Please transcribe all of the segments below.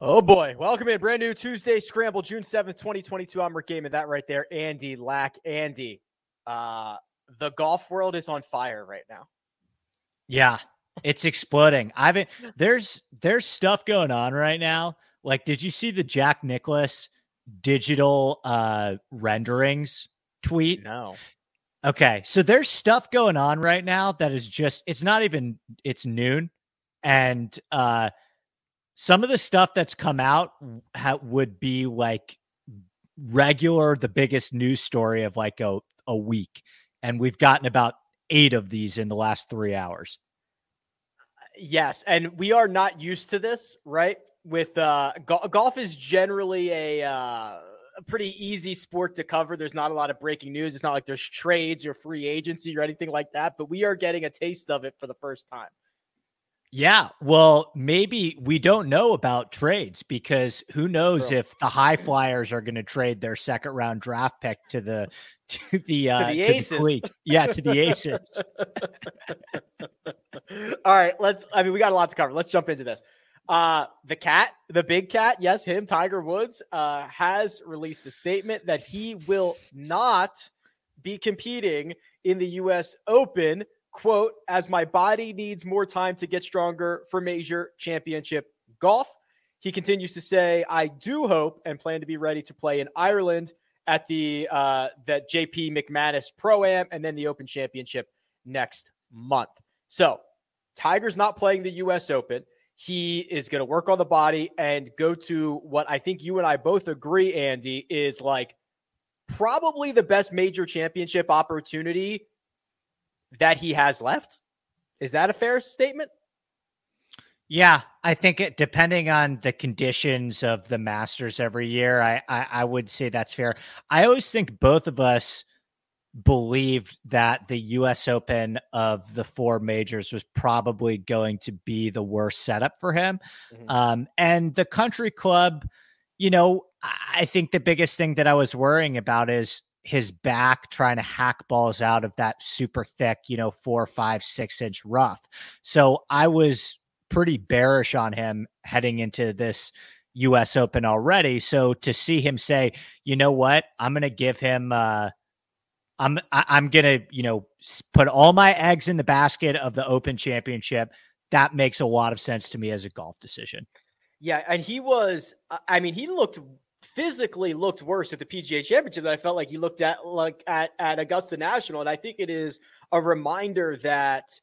Oh boy, welcome in. Brand new Tuesday Scramble, June 7th, 2022. I'm Rick Gehman. That right there, Andy Lack. Andy, uh, the golf world is on fire right now. Yeah, it's exploding. I've been there's there's stuff going on right now. Like, did you see the Jack Nicklaus digital uh renderings tweet? No. Okay, so there's stuff going on right now that is just it's not even it's noon and uh some of the stuff that's come out ha- would be like regular the biggest news story of like a, a week and we've gotten about eight of these in the last three hours yes and we are not used to this right with uh go- golf is generally a uh a pretty easy sport to cover. There's not a lot of breaking news. It's not like there's trades or free agency or anything like that, but we are getting a taste of it for the first time. Yeah, well, maybe we don't know about trades because who knows if the high flyers are going to trade their second round draft pick to the to the uh, to the aces. To the yeah, to the aces. All right, let's. I mean, we got a lot to cover. Let's jump into this. Uh, the cat, the big cat, yes, him, Tiger Woods, uh, has released a statement that he will not be competing in the U.S. Open quote, as my body needs more time to get stronger for major championship golf. He continues to say, I do hope and plan to be ready to play in Ireland at the uh, that JP McManus Pro Am and then the Open Championship next month. So Tiger's not playing the US Open. He is going to work on the body and go to what I think you and I both agree, Andy, is like probably the best major championship opportunity that he has left. Is that a fair statement? Yeah, I think it depending on the conditions of the Masters every year, I, I, I would say that's fair. I always think both of us believed that the U.S. Open of the four majors was probably going to be the worst setup for him, mm-hmm. um, and the Country Club. You know, I think the biggest thing that I was worrying about is his back trying to hack balls out of that super thick, you know, four, five, six inch rough. So I was pretty bearish on him heading into this US Open already. So to see him say, you know what, I'm going to give him, uh, I'm I, am i am going to you know put all my eggs in the basket of the Open Championship. That makes a lot of sense to me as a golf decision. Yeah, and he was. I mean, he looked physically looked worse at the PGA Championship than I felt like he looked at like at, at Augusta National. And I think it is a reminder that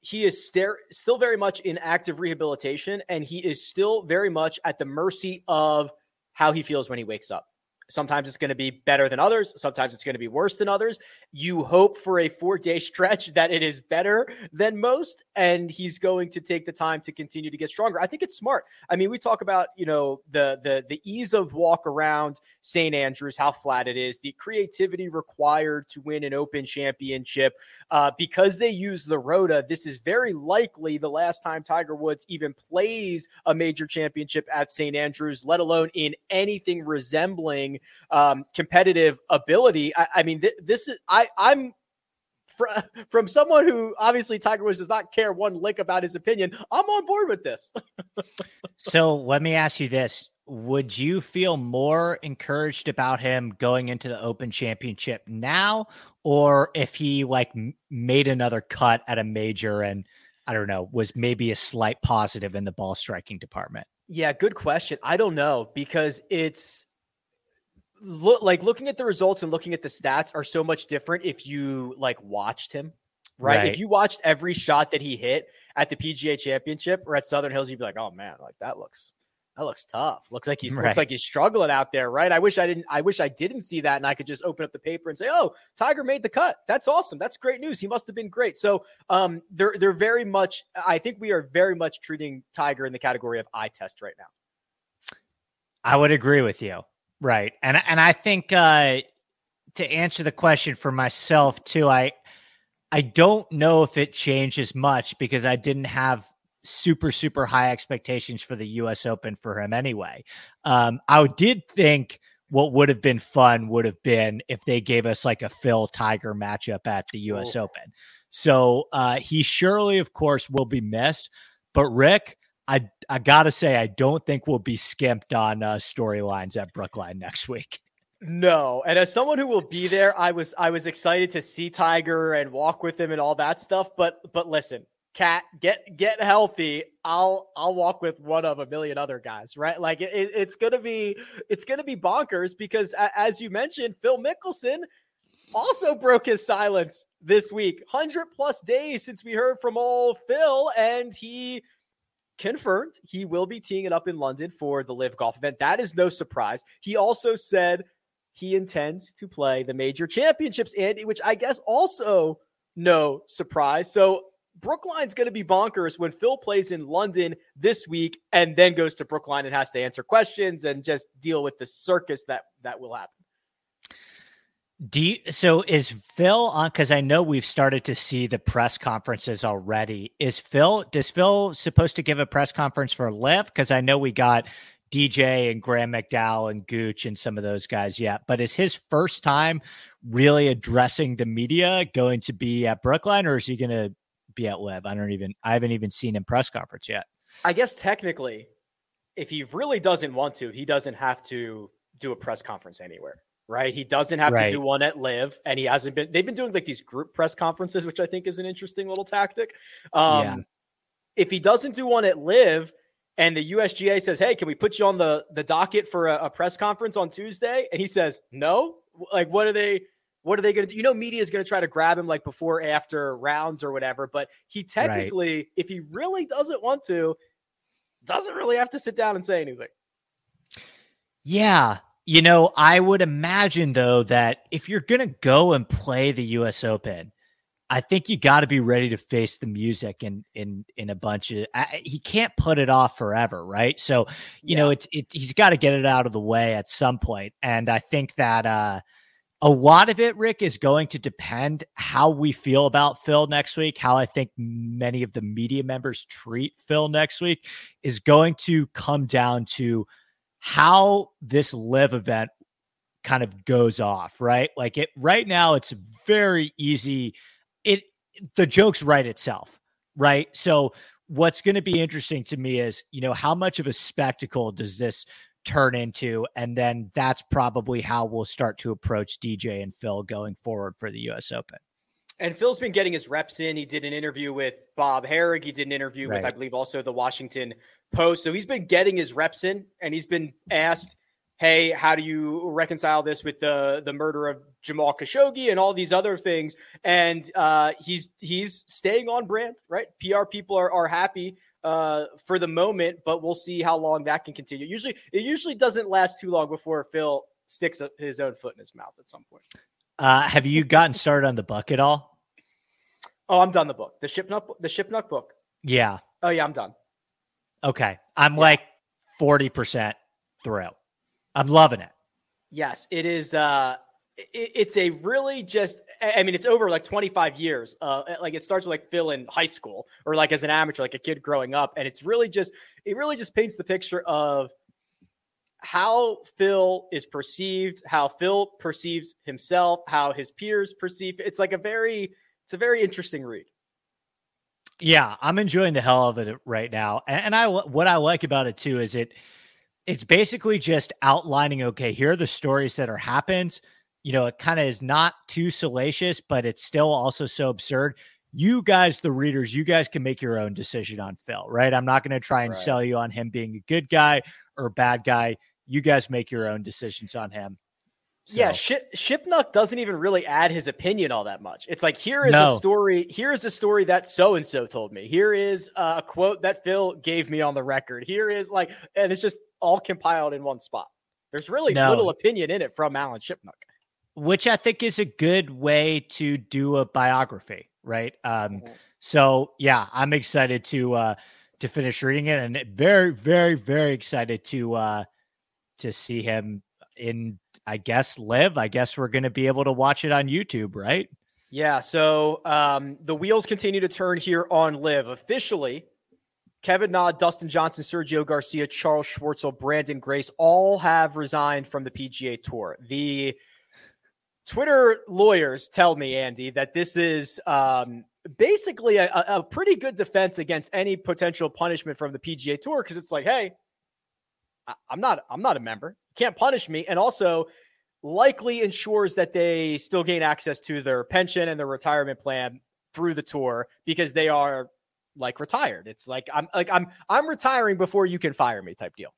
he is st- still very much in active rehabilitation and he is still very much at the mercy of how he feels when he wakes up. Sometimes it's going to be better than others. Sometimes it's going to be worse than others. You hope for a four day stretch that it is better than most, and he's going to take the time to continue to get stronger. I think it's smart. I mean, we talk about you know the the the ease of walk around St. Andrews, how flat it is, the creativity required to win an Open championship. Uh, because they use the Rota, this is very likely the last time Tiger Woods even plays a major championship at St. Andrews, let alone in anything resembling um, competitive ability. I, I mean, th- this is I I'm from someone who obviously Tiger Woods does not care one lick about his opinion, I'm on board with this. so let me ask you this. Would you feel more encouraged about him going into the Open Championship now, or if he like made another cut at a major and I don't know, was maybe a slight positive in the ball striking department? Yeah, good question. I don't know because it's look like looking at the results and looking at the stats are so much different if you like watched him, right? right? If you watched every shot that he hit at the PGA Championship or at Southern Hills, you'd be like, "Oh man, like that looks that looks tough. Looks like he's right. looks like he's struggling out there, right? I wish I didn't. I wish I didn't see that, and I could just open up the paper and say, "Oh, Tiger made the cut. That's awesome. That's great news. He must have been great." So, um, they're they're very much. I think we are very much treating Tiger in the category of eye test right now. I would agree with you. Right. And and I think uh to answer the question for myself too, I I don't know if it changes much because I didn't have super super high expectations for the US Open for him anyway. Um I did think what would have been fun would have been if they gave us like a Phil Tiger matchup at the US oh. Open. So uh he surely of course will be missed, but Rick I I gotta say I don't think we'll be skimped on uh, storylines at Brookline next week. No, and as someone who will be there, I was I was excited to see Tiger and walk with him and all that stuff. But but listen, Cat, get get healthy. I'll I'll walk with one of a million other guys, right? Like it, it's gonna be it's gonna be bonkers because as you mentioned, Phil Mickelson also broke his silence this week. Hundred plus days since we heard from old Phil, and he confirmed he will be teeing it up in London for the LIV Golf event. That is no surprise. He also said he intends to play the major championships, Andy, which I guess also no surprise. So Brookline's going to be bonkers when Phil plays in London this week and then goes to Brookline and has to answer questions and just deal with the circus that that will happen. Do you, so is Phil on because I know we've started to see the press conferences already. Is Phil does Phil supposed to give a press conference for LIV? Because I know we got DJ and Graham McDowell and Gooch and some of those guys yet. But is his first time really addressing the media going to be at Brookline or is he going to be at LIV? I don't even, I haven't even seen him press conference yet. I guess technically, if he really doesn't want to, he doesn't have to do a press conference anywhere. Right. He doesn't have right. to do one at LIV, and he hasn't been, they've been doing like these group press conferences, which I think is an interesting little tactic. Um, yeah. If he doesn't do one at LIV, and the USGA says, "Hey, can we put you on the the docket for a, a press conference on Tuesday?" And he says, "No." Like, what are they? What are they going to do? You know, media is going to try to grab him like before, after rounds or whatever. But he technically, right. if he really doesn't want to, doesn't really have to sit down and say anything. Yeah. You know, I would imagine though that if you're going to go and play the US Open, I think you got to be ready to face the music in in in a bunch of. I, he can't put it off forever, right? So you yeah. know, it's it, he's got to get it out of the way at some point, and I think that uh, a lot of it, Rick, is going to depend how we feel about Phil next week. How I think many of the media members treat Phil next week is going to come down to how this LIV event kind of goes off, right? Like it right now, it's very easy it the joke's right itself, right? So what's going to be interesting to me is, you know, how much of a spectacle does this turn into? And then that's probably how we'll start to approach DJ and Phil going forward for the US Open. And Phil's been getting his reps in. He did an interview with Bob Harig. He did an interview right. with, I believe, also the Washington Post. So he's been getting his reps in and he's been asked hey, how do you reconcile this with the the murder of Jamal Khashoggi and all these other things? And uh, he's he's staying on brand, right? PR people are are happy uh, for the moment, but we'll see how long that can continue. Usually, it usually doesn't last too long before Phil sticks his own foot in his mouth at some point. Uh, have you gotten started on the book at all? Oh, I'm done. The book, the Shipnuck, the Shipnuck book. Yeah. Oh yeah, I'm done. Okay, I'm yeah. like forty percent through. I'm loving it. Yes, it is. Uh, it, it's a really just. I mean, it's over like 25 years. Uh, like it starts with like Phil in high school or like as an amateur, like a kid growing up, and it's really just. It really just paints the picture of how Phil is perceived, how Phil perceives himself, how his peers perceive. It's like a very. It's a very interesting read. Yeah, I'm enjoying the hell of it right now, and, and I what I like about it too is it it's basically just outlining okay here are the stories that are happened. You know it kind of is not too salacious but it's still also so absurd. You guys the readers you guys can make your own decision on phil right? I'm not going to try and right. sell you on him being a good guy or bad guy. You guys make your own decisions on him so. Yeah, Ship, Shipnuck doesn't even really add his opinion all that much. It's like here is no. a story. Here is a story that so and so told me. Here is a quote that Phil gave me on the record. Here is like, and it's just all compiled in one spot. There's really no. little opinion in it from Alan Shipnuck, which I think is a good way to do a biography, right? Um, mm-hmm. So yeah, I'm excited to uh, to finish reading it, and very, very, very excited to uh, to see him in. I guess live. I guess we're going to be able to watch it on YouTube, right? Yeah. So um, the wheels continue to turn here on LIV officially. Kevin Na, Dustin Johnson, Sergio Garcia, Charles Schwartzel, Branden Grace all have resigned from the PGA Tour. The Twitter lawyers tell me, Andy, that this is um, basically a, a pretty good defense against any potential punishment from the PGA Tour because it's like, hey, I'm not I'm not a member. Can't punish me, and also likely ensures that they still gain access to their pension and their retirement plan through the tour because they are like retired. It's like I'm like I'm I'm retiring before you can fire me type deal.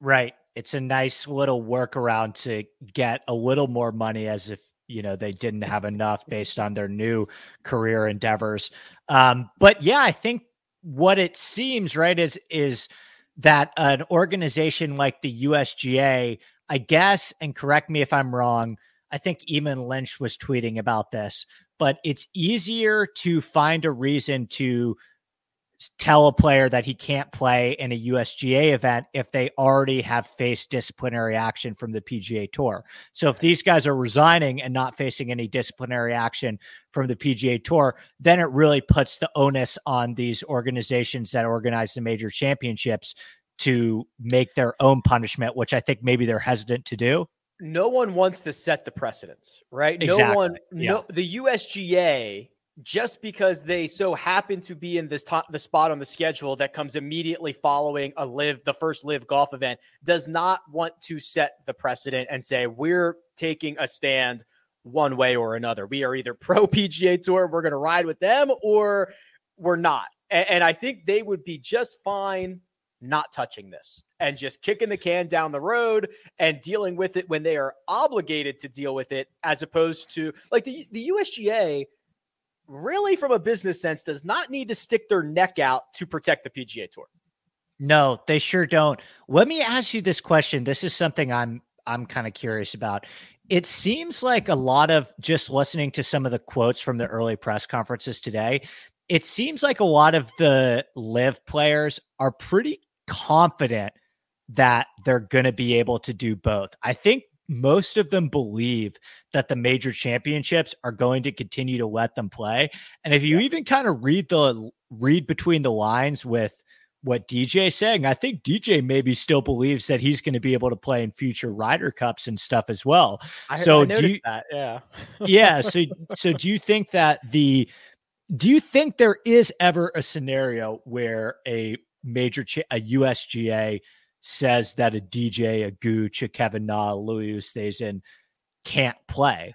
Right. It's a nice little workaround to get a little more money as if you know they didn't have enough based on their new career endeavors. Um, but yeah, I think what it seems right is is that an organization like the USGA, I guess, and correct me if I'm wrong. I think Eamon Lynch was tweeting about this, but it's easier to find a reason to tell a player that he can't play in a USGA event if they already have faced disciplinary action from the PGA Tour. So if these guys are resigning and not facing any disciplinary action from the PGA Tour, then it really puts the onus on these organizations that organize the major championships to make their own punishment, which I think maybe they're hesitant to do. No one wants to set the precedence, right? Exactly. No one, yeah. no, the USGA just because they so happen to be in this top, the spot on the schedule that comes immediately following a LIV the first LIV golf event does not want to set the precedent and say we're taking a stand one way or another. We are either pro pga tour we're going to ride with them or we're not. And, and i think they would be just fine not touching this and just kicking the can down the road and dealing with it when they are obligated to deal with it as opposed to like the, the usga really, from a business sense, does not need to stick their neck out to protect the PGA Tour. No, they sure don't. Let me ask you this question. This is something I'm I'm kind of curious about. It seems like a lot of just listening to some of the quotes from the early press conferences today, it seems like a lot of the LIV players are pretty confident that they're going to be able to do both. I think most of them believe that the major championships are going to continue to let them play. And if you yeah. even kind of read the read between the lines with what DJ saying, I think DJ maybe still believes that he's going to be able to play in future Ryder Cups and stuff as well. I, so I do you, that, yeah, yeah. So so do you think that the do you think there is ever a scenario where a major cha- a USGA says that a DJ, a Gooch, a Kevin Na, Louis Oosthuizen can't play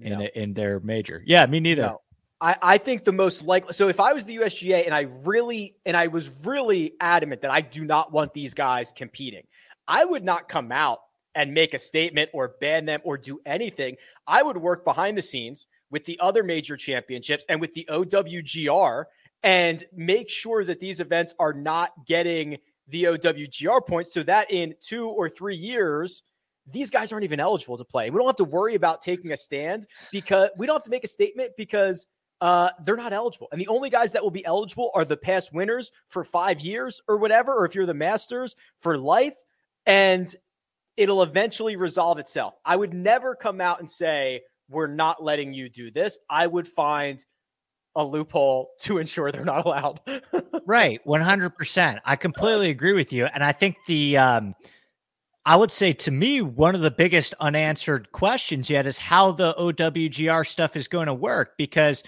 in in their major. Yeah, me neither. No. I, I think the most likely so if I was the USGA and I really and I was really adamant that I do not want these guys competing, I would not come out and make a statement or ban them or do anything. I would work behind the scenes with the other major championships and with the OWGR and make sure that these events are not getting the OWGR points so that in two or three years, these guys aren't even eligible to play. We don't have to worry about taking a stand because we don't have to make a statement because uh, they're not eligible. And the only guys that will be eligible are the past winners for five years or whatever, or if you're the Masters for life. And it'll eventually resolve itself. I would never come out and say, we're not letting you do this. I would find a loophole to ensure they're not allowed. right, 100%. I completely agree with you and I think the um I would say to me one of the biggest unanswered questions yet is how the OWGR stuff is going to work because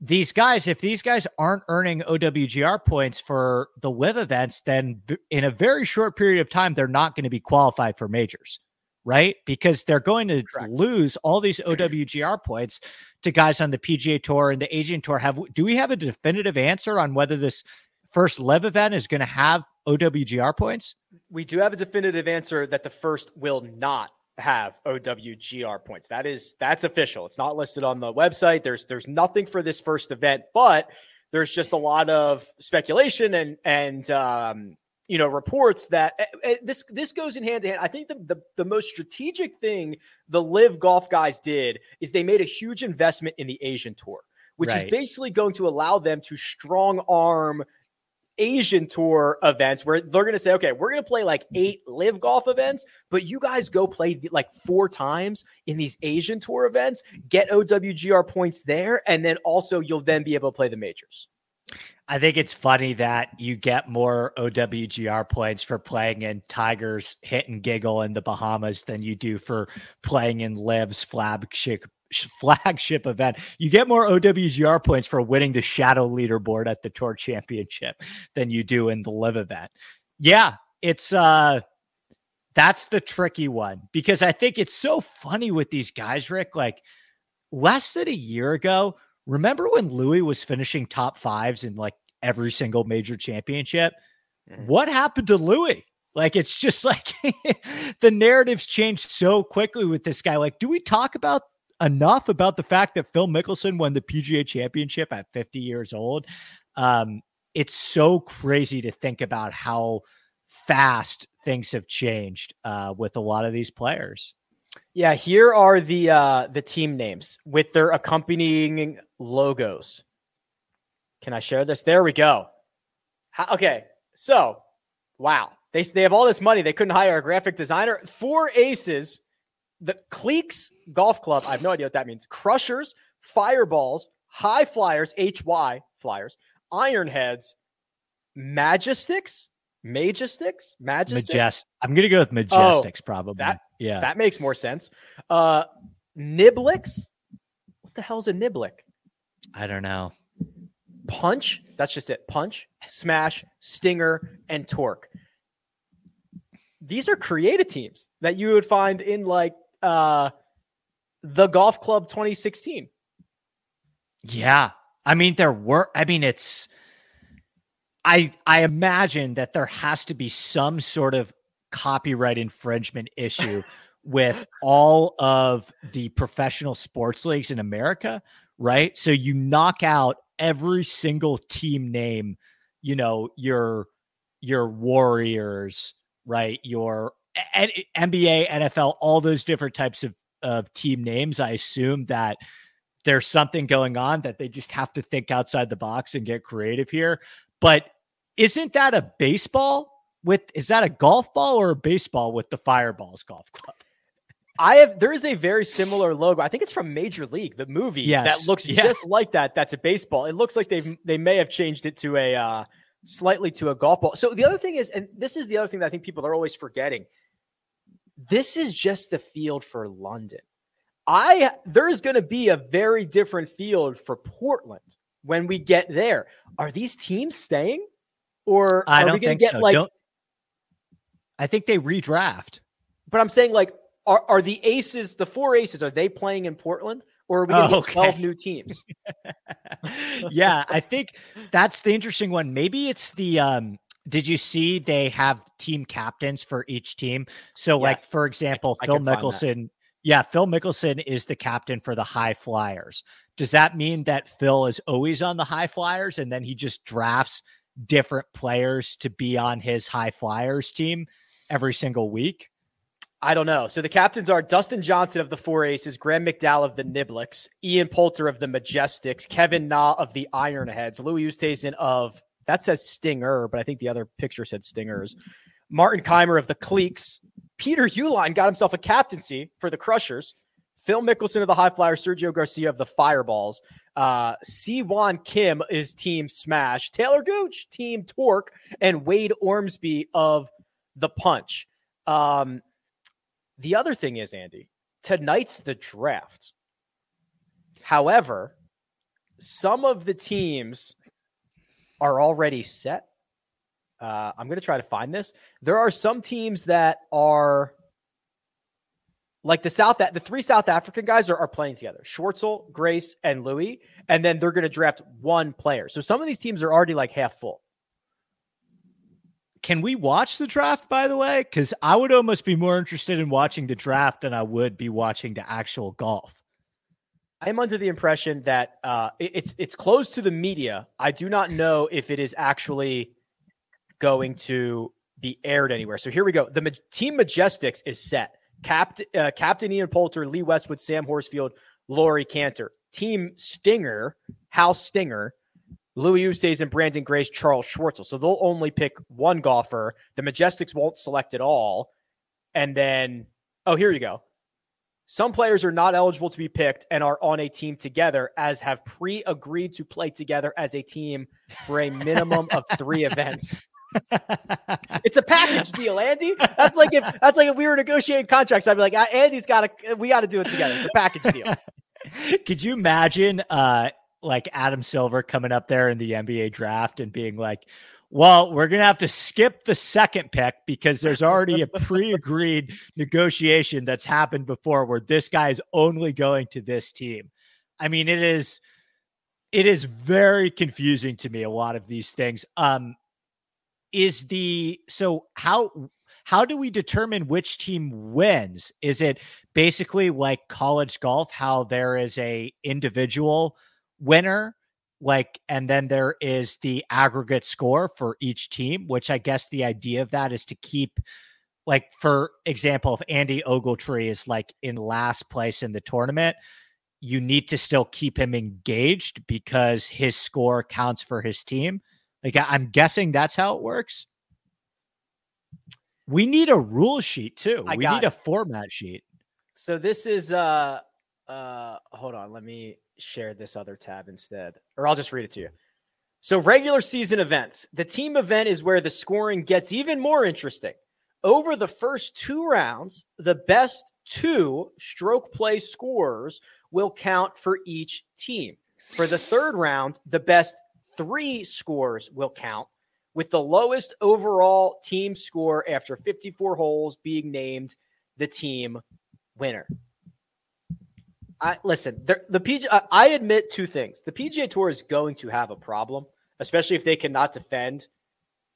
these guys, if these guys aren't earning OWGR points for the LIV events, then in a very short period of time, they're not going to be qualified for majors right? Because they're going to Correct. lose all these OWGR points to guys on the PGA Tour and the Asian Tour. Have do we have a definitive answer on whether this first LIV event is going to have OWGR points? We do have a definitive answer that the first will not have OWGR points. That is that's official. It's not listed on the website. There's there's nothing for this first event, but there's just a lot of speculation and and um, you know reports that uh, this this goes in hand to hand. I think the, the the most strategic thing the LIV golf guys did is they made a huge investment in the Asian tour, which right. is basically going to allow them to strong arm Asian tour events where they're going to say, okay, we're going to play like eight LIV golf events, but you guys go play like four times in these Asian tour events, get OWGR points there, and then also you'll then be able to play the majors. I think it's funny that you get more OWGR points for playing in Tigers hit and giggle in the Bahamas than you do for playing in LIV's flagship flagship event. You get more OWGR points for winning the shadow leaderboard at the tour championship than you do in the LIV event. Yeah, it's uh that's the tricky one because I think it's so funny with these guys, Rick. Like less than a year ago, remember when Louis was finishing top fives in like every single major championship? Mm-hmm. What happened to Louis? Like it's just like the narratives changed so quickly with this guy. Like, do we talk about enough about the fact that Phil Mickelson won the PGA championship at 50 years old? Um, it's so crazy to think about how fast things have changed uh, with a lot of these players. Yeah, here are the uh, the team names with their accompanying logos. Can I share this? There we go. How, okay, so wow, they they have all this money. They couldn't hire a graphic designer. Four aces. The Cleeks Golf Club. I have no idea what that means. Crushers, Fireballs, High Flyers, HY Flyers, Ironheads, Magistics, Majestics, Majestics. Majest- I'm gonna go with Majestics, oh, probably. That yeah, that makes more sense. Uh, Niblicks. What the hell's a Niblick? I don't know. Punch. That's just it. Punch, Smash, Stinger, and Torque these are creative teams that you would find in like uh the golf club 2016 yeah i mean there were i mean it's i i imagine that there has to be some sort of copyright infringement issue with all of the professional sports leagues in america right so you knock out every single team name you know your your warriors right? Your NBA, NFL, all those different types of, of team names. I assume that there's something going on that they just have to think outside the box and get creative here. But isn't that a baseball with is that a golf ball or a baseball with the Fireballs Golf Club? I have there is a very similar logo. I think it's from Major League, the movie yes. that looks yes. just like that. That's a baseball. It looks like they've they may have changed it to a uh slightly to a golf ball. So the other thing is, and this is the other thing that I think people are always forgetting. This is just the field for London. I there's going to be a very different field for Portland when we get there. Are these teams staying, or I don't think so. Like, don't, I think they redraft. But I'm saying, like, are are the aces, the four aces, are they playing in Portland? or are we going to oh, get 12 new teams? yeah, I think that's the interesting one. Maybe it's the um did you see they have team captains for each team? So yes. like for example, I, Phil I Mickelson, yeah, Phil Mickelson is the captain for the High Flyers. Does that mean that Phil is always on the High Flyers and then he just drafts different players to be on his High Flyers team every single week? I don't know. So the captains are Dustin Johnson of the Four Aces, Graham McDowell of the Niblicks, Ian Poulter of the Majestics, Kevin Na of the Ironheads, Louis Oosthuizen of that says Stinger, but I think the other picture said Stingers, Martin Kaymer of the Cleeks, Peter Uihlein got himself a captaincy for the Crushers, Phil Mickelson of the High Flyers, Sergio Garcia of the Fireballs, uh, Sihwan Kim is Team Smash, Taylor Gooch, Team Torque, and Wade Ormsby of the Punch. Um, the other thing is, Andy, tonight's the draft. However, some of the teams are already set. Uh, I'm going to try to find this. There are some teams that are like the South, the three South African guys are, are playing together Schwartzel, Grace, and Louis. And then they're going to draft one player. So some of these teams are already like half full. Can we watch the draft, by the way? Because I would almost be more interested in watching the draft than I would be watching the actual golf. I am under the impression that uh, it's it's closed to the media. I do not know if it is actually going to be aired anywhere. So here we go. The Ma- team Majestics is set. Captain uh, Captain Ian Poulter, Lee Westwood, Sam Horsfield, Laurie Canter. Team Stinger, Hal Stinger, Louis Oosthuizen and Branden Grace, Charles Schwartzel. So they'll only pick one golfer. The Majestics won't select at all. And then, oh, here you go. Some players are not eligible to be picked and are on a team together, as have pre agreed to play together as a team for a minimum of three events. it's a package deal, Andy. That's like if that's like if we were negotiating contracts, I'd be like, ah, Andy's got to, we got to do it together. It's a package deal. Could you imagine uh like Adam Silver coming up there in the NBA draft and being like, well, we're going to have to skip the second pick because there's already a pre agreed negotiation that's happened before where this guy is only going to this team. I mean, it is. It is very confusing to me. A lot of these things. Um, is the so how how do we determine which team wins? Is it basically like college golf, how there is a individual winner, like, and then there is the aggregate score for each team, which I guess the idea of that is to keep, like, for example, if Andy Ogletree is like in last place in the tournament, you need to still keep him engaged because his score counts for his team. Like, I'm guessing that's how it works. We need a rule sheet too. I we need it. a format sheet. So this is uh uh hold on, let me share this other tab instead. Or I'll just read it to you. So regular season events. The team event is where the scoring gets even more interesting. Over the first two rounds, the best two stroke play scores will count for each team. For the third round, the best three scores will count with the lowest overall team score after 54 holes being named the team winner. I listen, the PG I admit two things. The PGA Tour is going to have a problem, especially if they cannot defend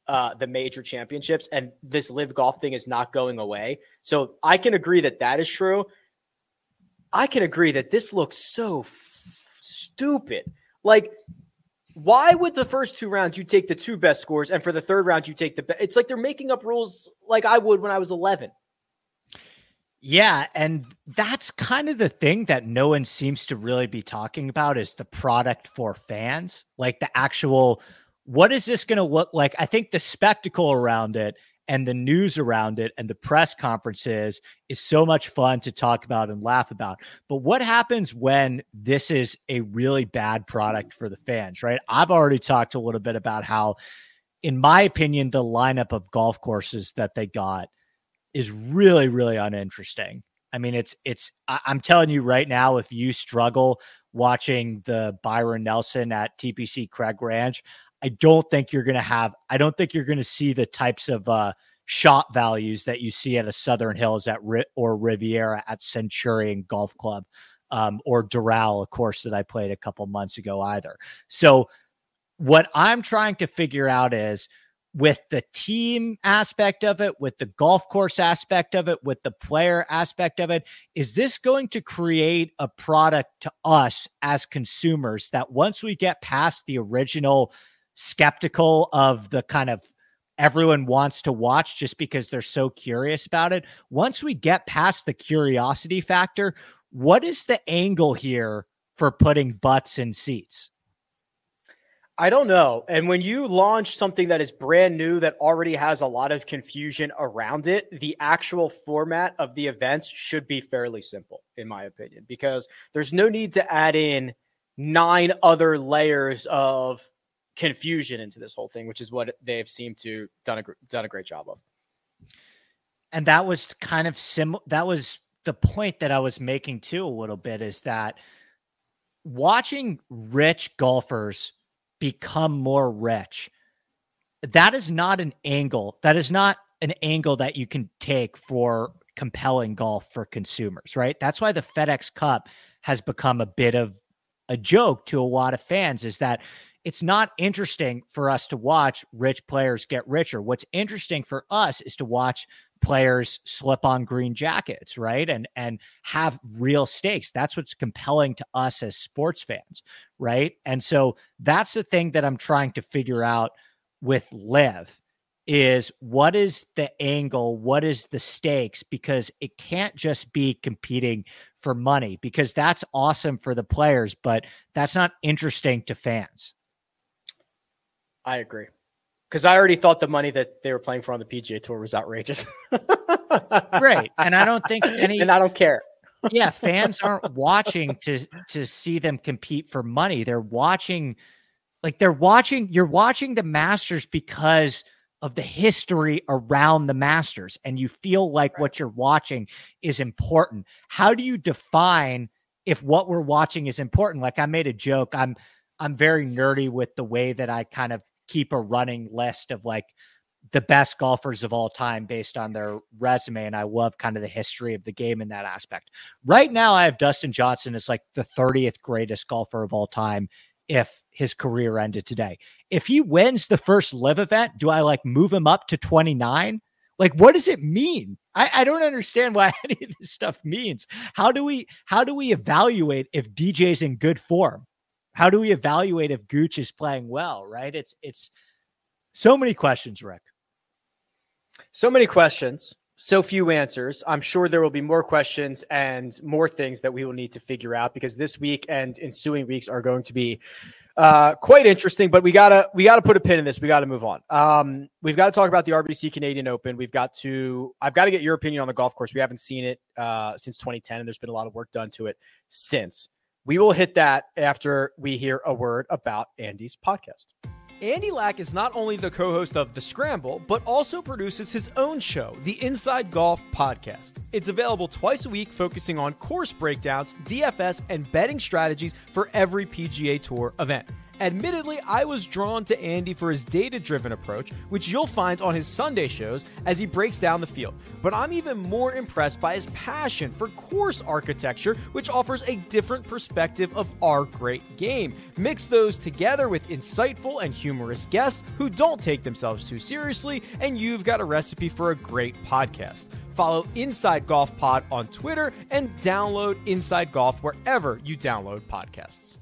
uh, the major championships and this LIV golf thing is not going away. So I can agree that that is true. I can agree that this looks so f- stupid. Like why would the first two rounds you take the two best scores and for the third round you take the best? It's like they're making up rules like I would when I was 11. Yeah, and that's kind of the thing that no one seems to really be talking about is the product for fans, like the actual what is this going to look like? I think the spectacle around it and the news around it and the press conferences is so much fun to talk about and laugh about. But what happens when this is a really bad product for the fans, right? I've already talked a little bit about how, in my opinion, the lineup of golf courses that they got is really, really uninteresting. I mean, it's, it's, I'm telling you right now, if you struggle watching the Byron Nelson at TPC Craig Ranch, I don't think you're going to have, I don't think you're going to see the types of uh, shot values that you see at a Southern Hills at or Riviera at Centurion Golf Club um, or Doral, a course that I played a couple months ago either. So, what I'm trying to figure out is with the team aspect of it, with the golf course aspect of it, with the player aspect of it, is this going to create a product to us as consumers that once we get past the original skeptical of the kind of everyone wants to watch just because they're so curious about it. Once we get past the curiosity factor, what is the angle here for putting butts in seats? I don't know. And when you launch something that is brand new that already has a lot of confusion around it, the actual format of the events should be fairly simple, in my opinion, because there's no need to add in nine other layers of confusion into this whole thing, which is what they've seemed to done a done a great job of. And that was kind of sim. That was the point that I was making too a little bit is that watching rich golfers become more rich. That is not an angle. That is not an angle that you can take for compelling golf for consumers, right? That's why the FedEx Cup has become a bit of a joke to a lot of fans is that it's not interesting for us to watch rich players get richer. What's interesting for us is to watch players slip on green jackets, right? And and have real stakes. That's what's compelling to us as sports fans, right? And so that's the thing that I'm trying to figure out with LIV is what is the angle? What is the stakes? Because it can't just be competing for money because that's awesome for the players, but that's not interesting to fans. I agree. Because I already thought the money that they were playing for on the PGA Tour was outrageous. right, and I don't think any, and I don't care. yeah, fans aren't watching to to see them compete for money. They're watching, like they're watching. You're watching the Masters because of the history around the Masters, and you feel like right. what you're watching is important. How do you define if what we're watching is important. Like I made a joke. I'm I'm very nerdy with the way that I kind of keep a running list of like the best golfers of all time based on their resume. And I love kind of the history of the game in that aspect. Right now, I have Dustin Johnson as like the 30th greatest golfer of all time if his career ended today. If he wins the first LIV event, do I like move him up to 29? Like, what does it mean? I, I don't understand why any of this stuff means. How do we how do we evaluate if DJ's in good form? How do we evaluate if Gooch is playing well? Right? It's it's so many questions, Rick. So many questions, so few answers. I'm sure there will be more questions and more things that we will need to figure out because this week and ensuing weeks are going to be uh, quite interesting. But we gotta we gotta put a pin in this. We got to move on. Um, we've got to talk about the RBC Canadian Open. We've got to. I've got to get your opinion on the golf course. We haven't seen it uh, since 2010, and there's been a lot of work done to it since. We will hit that after we hear a word about Andy's podcast. Andy Lack is not only the co host of The Scramble, but also produces his own show, the Inside Golf Podcast. It's available twice a week, focusing on course breakdowns, DFS, and betting strategies for every PGA Tour event. Admittedly, I was drawn to Andy for his data driven approach, which you'll find on his Sunday shows as he breaks down the field. But I'm even more impressed by his passion for course architecture, which offers a different perspective of our great game. Mix those together with insightful and humorous guests who don't take themselves too seriously, and you've got a recipe for a great podcast. Follow Inside Golf Pod on Twitter and download Inside Golf wherever you download podcasts.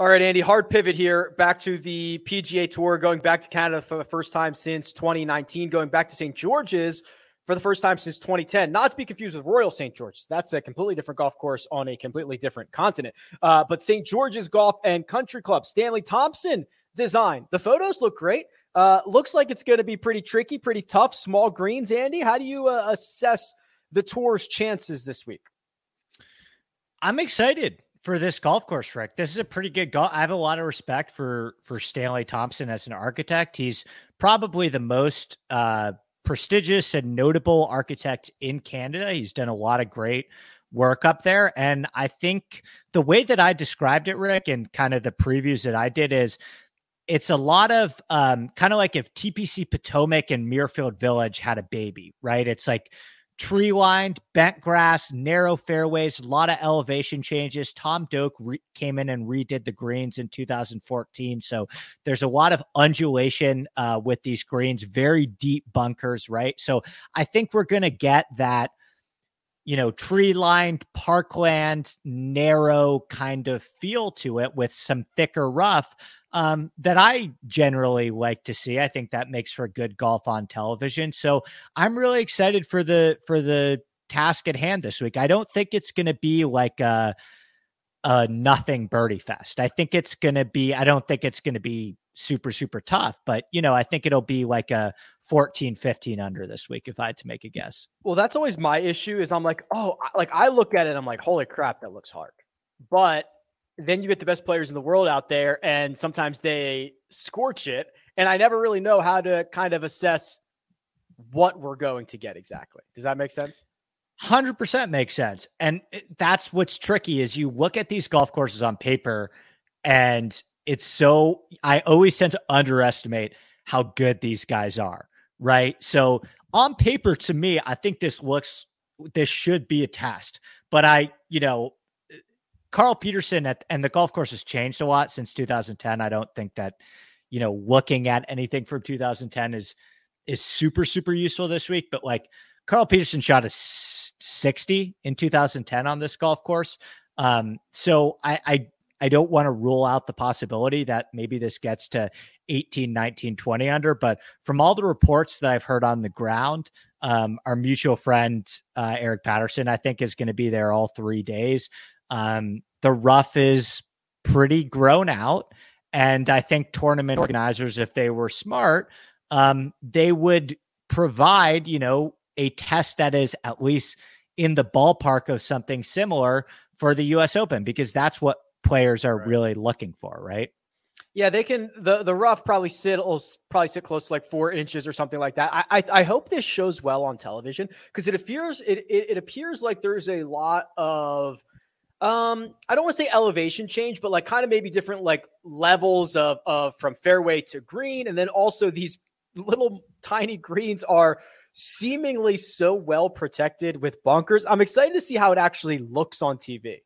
All right, Andy, hard pivot here back to the PGA Tour, going back to Canada for the first time since 2019, going back to St. George's for the first time since 2010. Not to be confused with Royal St. George's. That's a completely different golf course on a completely different continent. Uh, but St. George's Golf and Country Club, Stanley Thompson design. The photos look great. Uh, looks like it's going to be pretty tricky, pretty tough. Small greens, Andy. How do you uh, assess the tour's chances this week? I'm excited for this golf course, Rick. This is a pretty good golf. I have a lot of respect for for Stanley Thompson as an architect. He's probably the most uh, prestigious and notable architect in Canada. He's done a lot of great work up there, and I think the way that I described it, Rick, and kind of the previews that I did is. It's a lot of um, kind of like if TPC Potomac and Muirfield Village had a baby, right? It's like tree lined, bent grass, narrow fairways, a lot of elevation changes. Tom Doak re- came in and redid the greens in 2014. So there's a lot of undulation uh, with these greens, very deep bunkers, right? So I think we're going to get that you know, tree lined parkland, narrow kind of feel to it with some thicker rough um, that I generally like to see. I think that makes for good golf on television. So I'm really excited for the for the task at hand this week. I don't think it's going to be like a a nothing birdie fest. I think it's going to be. I don't think it's going to be super super tough but you know i think it'll be like a 14 15 under this week if i had to make a guess well that's always my issue is i'm like oh like i look at it i'm like holy crap that looks hard but then you get the best players in the world out there and sometimes they scorch it and i never really know how to kind of assess what we're going to get exactly does that make sense 100% makes sense and that's what's tricky is you look at these golf courses on paper and it's so I always tend to underestimate how good these guys are, right? So on paper, to me, I think this looks this should be a test. But I, you know, Carl Pettersson at, and the golf course has changed a lot since 2010. I don't think that, you know, looking at anything from 2010 is is super super useful this week. But like Carl Pettersson shot a 60 in 2010 on this golf course. Um, so I, I I don't want to rule out the possibility that maybe this gets to 18, 19, 20 under. But from all the reports that I've heard on the ground, um, our mutual friend, uh, Eric Patterson, I think is going to be there all three days. Um, the rough is pretty grown out. And I think tournament organizers, if they were smart, um, they would provide, you know, a test that is at least in the ballpark of something similar for the US Open, because that's what players are right. really looking for, right? Yeah, they can. the The rough probably sit will probably sit close to like four inches or something like that. I I, I hope this shows well on television because it appears it, it it appears like there's a lot of um I don't want to say elevation change, but like kind of maybe different like levels of of from fairway to green, and then also these little tiny greens are seemingly so well protected with bunkers. I'm excited to see how it actually looks on TV.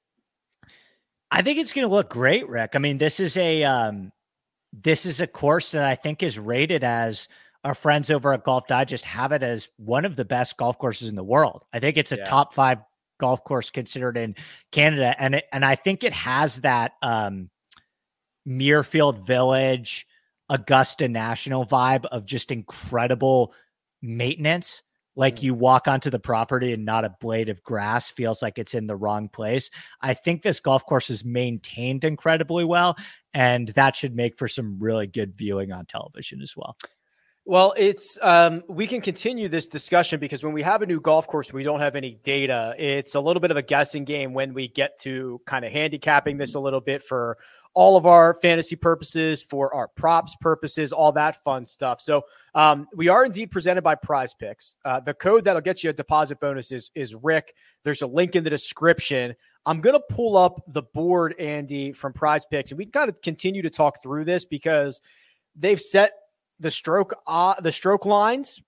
I think it's going to look great, Rick. I mean, this is a um, this is a course that I think is rated as our friends over at Golf Digest have it as one of the best golf courses in the world. I think it's a yeah. top five golf course considered in Canada, and it, and I think it has that um, Muirfield Village, Augusta National vibe of just incredible maintenance like you walk onto the property and not a blade of grass feels like it's in the wrong place. I think this golf course is maintained incredibly well, and that should make for some really good viewing on television as well. Well, it's um, we can continue this discussion because when we have a new golf course, we don't have any data. It's a little bit of a guessing game when we get to kind of handicapping this a little bit for all of our fantasy purposes, for our props purposes, all that fun stuff. So um, we are indeed presented by Prize Picks. Uh, the code that'll get you a deposit bonus is is Rick. There's a link in the description. I'm gonna pull up the board, Andy, from Prize Picks, and we got to continue to talk through this because they've set the stroke uh, the stroke lines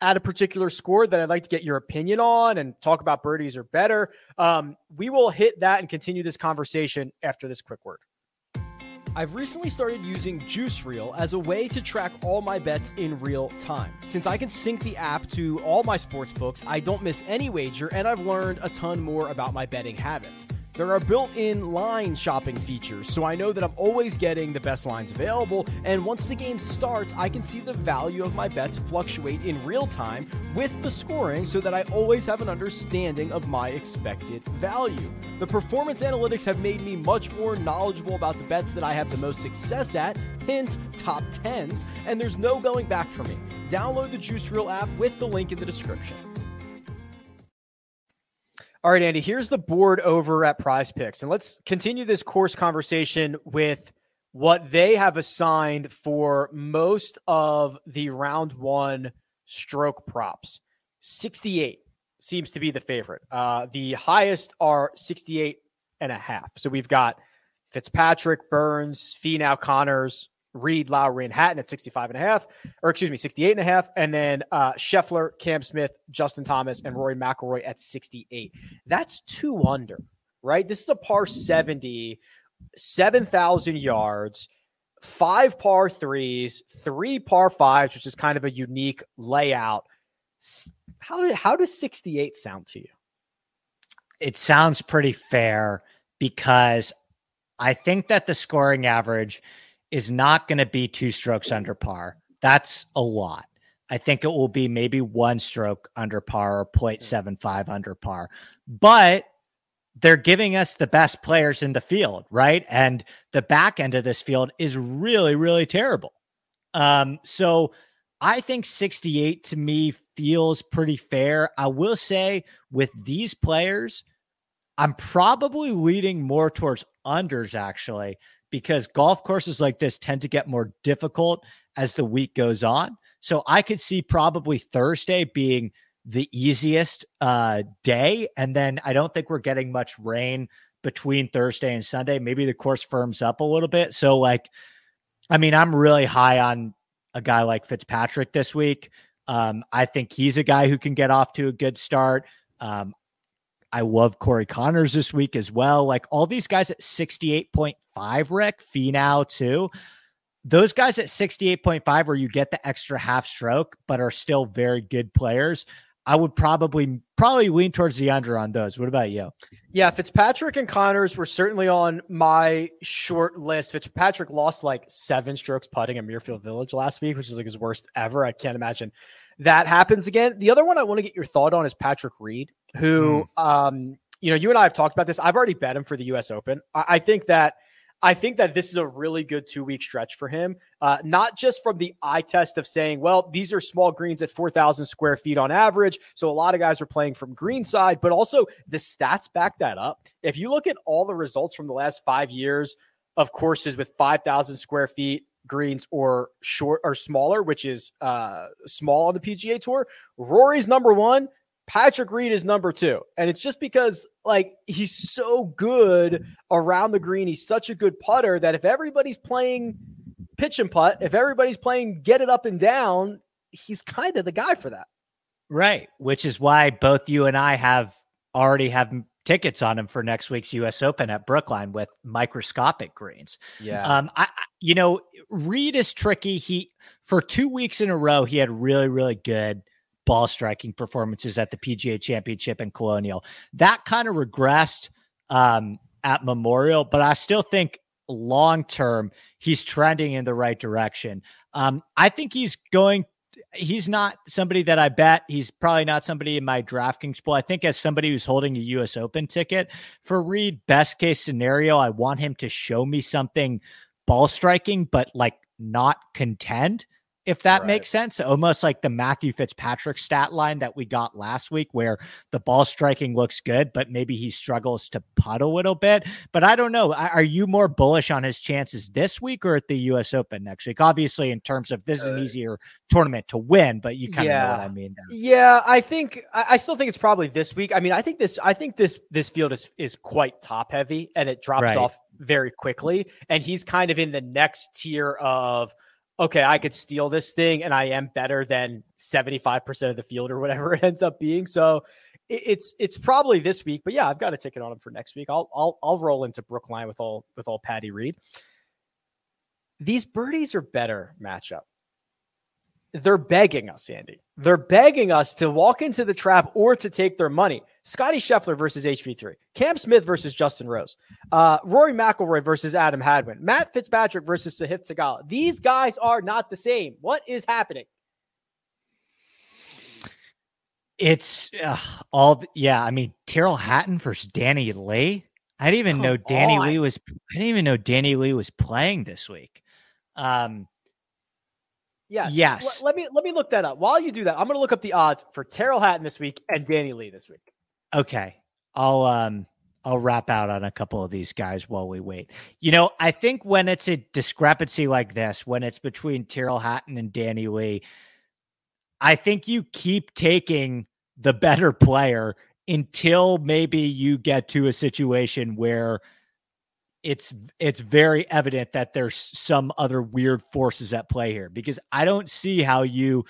at a particular score that I'd like to get your opinion on and talk about birdies or better. Um, we will hit that and continue this conversation after this quick word. I've recently started using Juice Reel as a way to track all my bets in real time. Since I can sync the app to all my sports books, I don't miss any wager, and I've learned a ton more about my betting habits. There are built in line shopping features, so I know that I'm always getting the best lines available. And once the game starts, I can see the value of my bets fluctuate in real time with the scoring so that I always have an understanding of my expected value. The performance analytics have made me much more knowledgeable about the bets that I have the most success at, hint, top 10s, and there's no going back for me. Download the Juice Reel app with the link in the description. All right, Andy, here's the board over at Prize Picks. And let's continue this course conversation with what they have assigned for most of the round one stroke props. 68 seems to be the favorite. Uh, the highest are 68 and a half. So we've got Fitzpatrick, Burns, Finau, Conners, Reed, Lowry, and Hatton at 65 and a half, or excuse me, 68 and a half. And then uh, Scheffler, Cam Smith, Justin Thomas, and Rory McIlroy at 68. That's two under, right? This is a par 70, 7,000 yards, five par threes, three par fives, which is kind of a unique layout. How, do, how does 68 sound to you? It sounds pretty fair because I think that the scoring average – is not going to be two strokes under par. That's a lot. I think it will be maybe one stroke under par or 0.75 under par. But they're giving us the best players in the field, right? And the back end of this field is really, really terrible. Um, so I think 68 to me feels pretty fair. I will say with these players, I'm probably leading more towards unders actually because golf courses like this tend to get more difficult as the week goes on. So I could see probably Thursday being the easiest uh, day. And then I don't think we're getting much rain between Thursday and Sunday. Maybe the course firms up a little bit. So, like, I mean, I'm really high on a guy like Fitzpatrick this week. Um, I think he's a guy who can get off to a good start. Um, I love Corey Conners this week as well. Like all these guys at 68.5, Rick, Finau too. Those guys at 68.5, where you get the extra half stroke, but are still very good players. I would probably probably lean towards the under on those. What about you? Yeah, Fitzpatrick and Conners were certainly on my short list. Fitzpatrick lost like seven strokes putting at Muirfield Village last week, which is like his worst ever. I can't imagine that happens again. The other one I want to get your thought on is Patrick Reed who, mm. um, you know, you and I have talked about this. I've already bet him for the U.S. Open. I, I think that. I think that this is a really good two week stretch for him, uh, not just from the eye test of saying, well, these are small greens at 4,000 square feet on average. So a lot of guys are playing from green side, but also the stats back that up. If you look at all the results from the last five years of courses with 5,000 square feet greens or short or smaller, which is uh, small on the PGA Tour. Rory's number one. Patrick Reed is number two. And it's just because like he's so good around the green. He's such a good putter that if everybody's playing pitch and putt, if everybody's playing get it up and down, he's kind of the guy for that. Right. Which is why both you and I have already have tickets on him for next week's US Open at Brookline with microscopic greens. Yeah. Um I you know, Reed is tricky. He for 2 weeks in a row he had really really good ball striking performances at the PGA Championship and Colonial. That kind of regressed um, at Memorial, but I still think long term he's trending in the right direction. Um, I think he's going. He's not somebody that I bet. He's probably not somebody in my DraftKings pool. I think as somebody who's holding a U.S. Open ticket for Reed, best case scenario, I want him to show me something ball striking, but like not contend if that right. makes sense. Almost like the Matthew Fitzpatrick stat line that we got last week, where the ball striking looks good, but maybe he struggles to putt a little bit. But I don't know. Are you more bullish on his chances this week or at the U.S. Open next week? Obviously, in terms of this is an uh, easier tournament to win, but you kind of yeah. know what I mean. Yeah, I think I still think it's probably this week. I mean, I think this I think this this field is is quite top heavy and it drops right. off very quickly. And he's kind of in the next tier of okay, I could steal this thing and I am better than 75% of the field or whatever it ends up being. So it's it's probably this week, but yeah, I've got a ticket on him for next week. I'll I'll I'll roll into Brookline with all with all Patty Reed. These birdies are better matchup they're begging us, Andy. They're begging us to walk into the trap or to take their money. Scotty Scheffler versus HV3, Cam Smith versus Justin Rose, uh, Rory McIlroy versus Adam Hadwin, Matt Fitzpatrick versus Sahith Theegala. These guys are not the same. What is happening? It's uh, all yeah. I mean, Tyrrell Hatton versus Danny Lee. I didn't even Come know Danny on. Lee was. I didn't even know Danny Lee was playing this week. Um, Yes. Yes. L- let me let me look that up. While you do that, I'm going to look up the odds for Tyrrell Hatton this week and Danny Lee this week. Okay. I'll um I'll wrap out on a couple of these guys while we wait. You know, I think when it's a discrepancy like this, when it's between Tyrrell Hatton and Danny Lee, I think you keep taking the better player until maybe you get to a situation where it's it's very evident that there's some other weird forces at play here because I don't see how you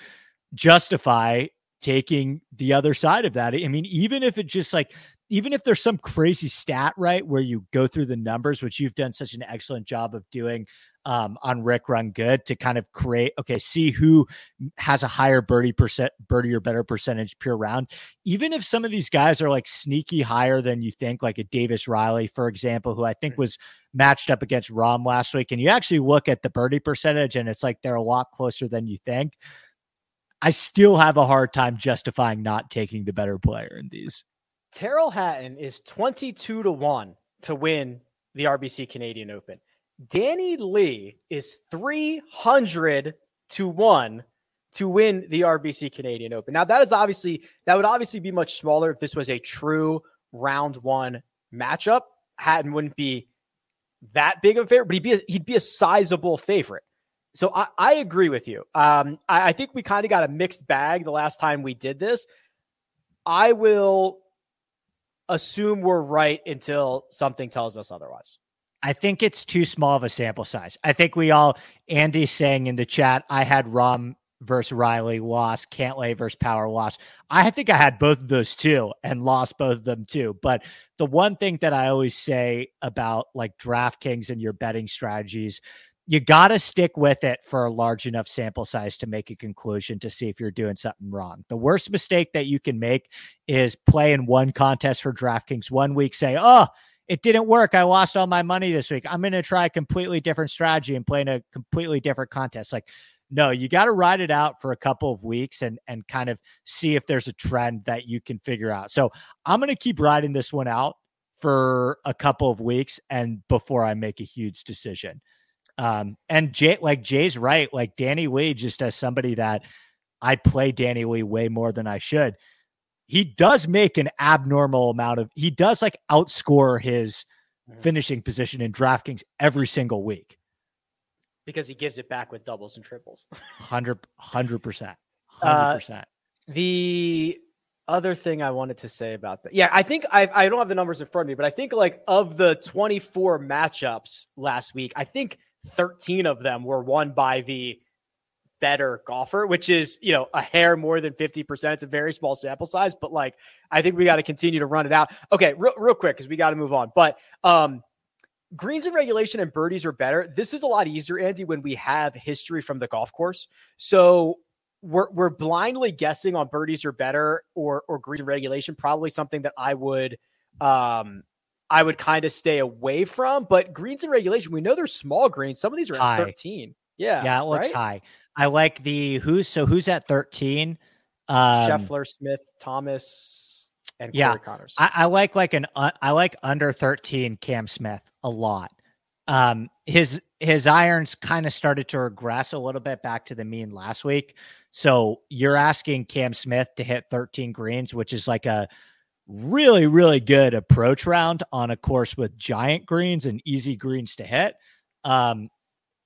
justify taking the other side of that. I mean, even if it just like even if there's some crazy stat right where you go through the numbers, which you've done such an excellent job of doing um, on Rick Run Good to kind of create, okay, see who has a higher birdie percent, birdie or better percentage per round. Even if some of these guys are like sneaky higher than you think, like a Davis Riley, for example, who I think was matched up against Rahm last week, and you actually look at the birdie percentage and it's like they're a lot closer than you think. I still have a hard time justifying not taking the better player in these. Tyrrell Hatton is 22 to 1 to win the RBC Canadian Open. Danny Lee is 300 to 1 to win the RBC Canadian Open. Now that is obviously that would obviously be much smaller if this was a true round 1 matchup. Hatton wouldn't be that big of a favorite, but he'd be a, he'd be a sizable favorite. So I, I agree with you. Um, I, I think we kind of got a mixed bag the last time we did this. I will assume we're right until something tells us otherwise. I think it's too small of a sample size. I think we all, Andy's saying in the chat, I had Rahm versus Riley lost, Cantlay versus Power lost. I think I had both of those too and lost both of them too. But the one thing that I always say about like DraftKings and your betting strategies, you got to stick with it for a large enough sample size to make a conclusion to see if you're doing something wrong. The worst mistake that you can make is play in one contest for DraftKings one week, say, oh, it didn't work. I lost all my money this week. I'm going to try a completely different strategy and play in a completely different contest. Like, no, you got to ride it out for a couple of weeks and and kind of see if there's a trend that you can figure out. So I'm going to keep riding this one out for a couple of weeks and before I make a huge decision. Um, and Jay, like Jay's right, like Danny Lee, just as somebody that I play Danny Lee way more than I should he does make an abnormal amount of he does like outscore his finishing position in DraftKings every single week because he gives it back with doubles and triples. 100 percent, hundred percent. Uh, the other thing I wanted to say about that, yeah, I think I I don't have the numbers in front of me, but I think like of the twenty four matchups last week, I think thirteen of them were won by the better golfer, which is, you know, a hair more than 50%. It's a very small sample size, but like, I think we got to continue to run it out. Okay, real, real quick, because we got to move on. But um, greens and regulation and birdies are better. This is a lot easier, Andy, when we have history from the golf course. So we're, we're blindly guessing on birdies are better or, or greens regulation, probably something that I would, um, I would kind of stay away from, but greens and regulation, we know they're small greens. Some of these are at 13. Yeah. Yeah, it looks right? high. I like the who's so who's at 13? Um, Scheffler, Smith, Thomas, and yeah, Corey Conners. I, I, like like an uh, I like under 13 Cam Smith a lot. Um, his his irons kind of started to regress a little bit back to the mean last week. So you're asking Cam Smith to hit 13 greens, which is like a really, really good approach round on a course with giant greens and easy greens to hit. Um,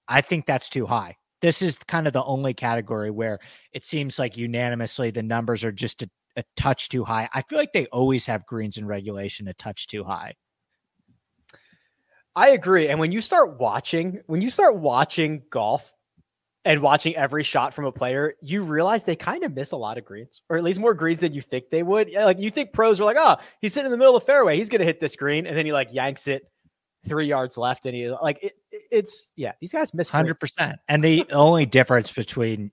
I think that's too high. This is kind of the only category where it seems like unanimously the numbers are just a, a touch too high. I feel like they always have greens in regulation a touch too high. I agree. And when you start watching, when you start watching golf and watching every shot from a player, you realize they kind of miss a lot of greens, or at least more greens than you think they would. Like you think pros are like, oh, he's sitting in the middle of the fairway, he's going to hit this green, and then he like yanks it three yards left, and he like it, it's yeah, these guys miss hundred percent. And the only difference between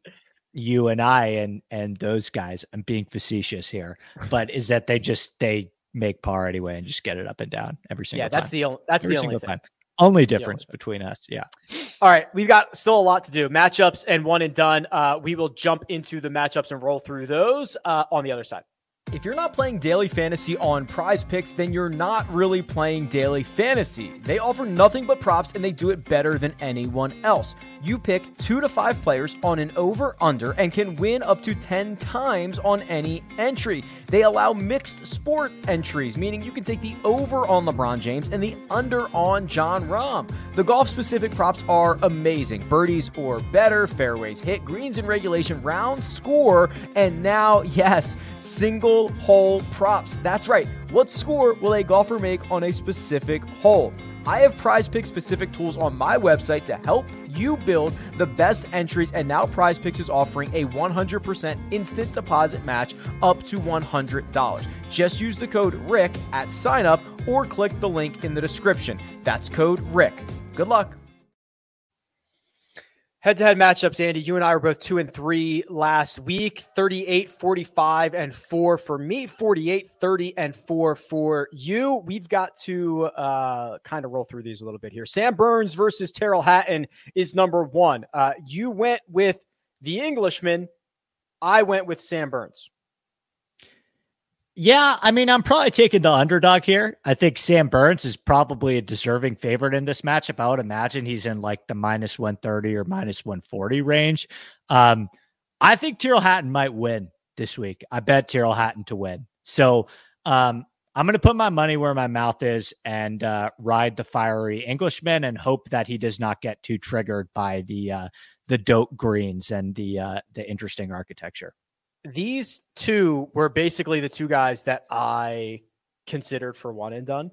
you and I and and those guys, I'm being facetious here, but is that they just they make par anyway and just get it up and down every single. Time. Yeah, that's time. the only that's every the only thing. Time. Only difference between us. Yeah. All right. We've got still a lot to do. Matchups and one and done. Uh, we will jump into the matchups and roll through those uh, on the other side. If you're not playing daily fantasy on prize picks, then you're not really playing daily fantasy. They offer nothing but props and they do it better than anyone else. You pick two to five players on an over under and can win up to 10 times on any entry. They allow mixed sport entries, meaning you can take the over on LeBron James and the under on Jon Rahm. The golf specific props are amazing birdies or better, fairways hit, greens in regulation, round score, and now, yes, single hole props. That's right. What score will a golfer make on a specific hole? I have prize pick specific tools on my website to help you build the best entries, and now Prize Picks is offering a 100% instant deposit match up to $100. Just use the code RICK at sign up or click the link in the description. That's code RICK. Good luck. Head to head matchups, Andy. You and I were both two and three last week 38, 45, and four for me, 48, 30, and four for you. We've got to uh, kind of roll through these a little bit here. Sam Burns versus Tyrrell Hatton is number one. Uh, you went with the Englishman. I went with Sam Burns. Yeah, I mean, I'm probably taking the underdog here. I think Sam Burns is probably a deserving favorite in this matchup. I would imagine he's in like the minus 130 or minus 140 range. Um, I think Tyrrell Hatton might win this week. I bet Tyrrell Hatton to win. So um, I'm going to put my money where my mouth is and uh, ride the fiery Englishman and hope that he does not get too triggered by the uh, the dope greens and the uh, the interesting architecture these two were basically the two guys that I considered for one and done.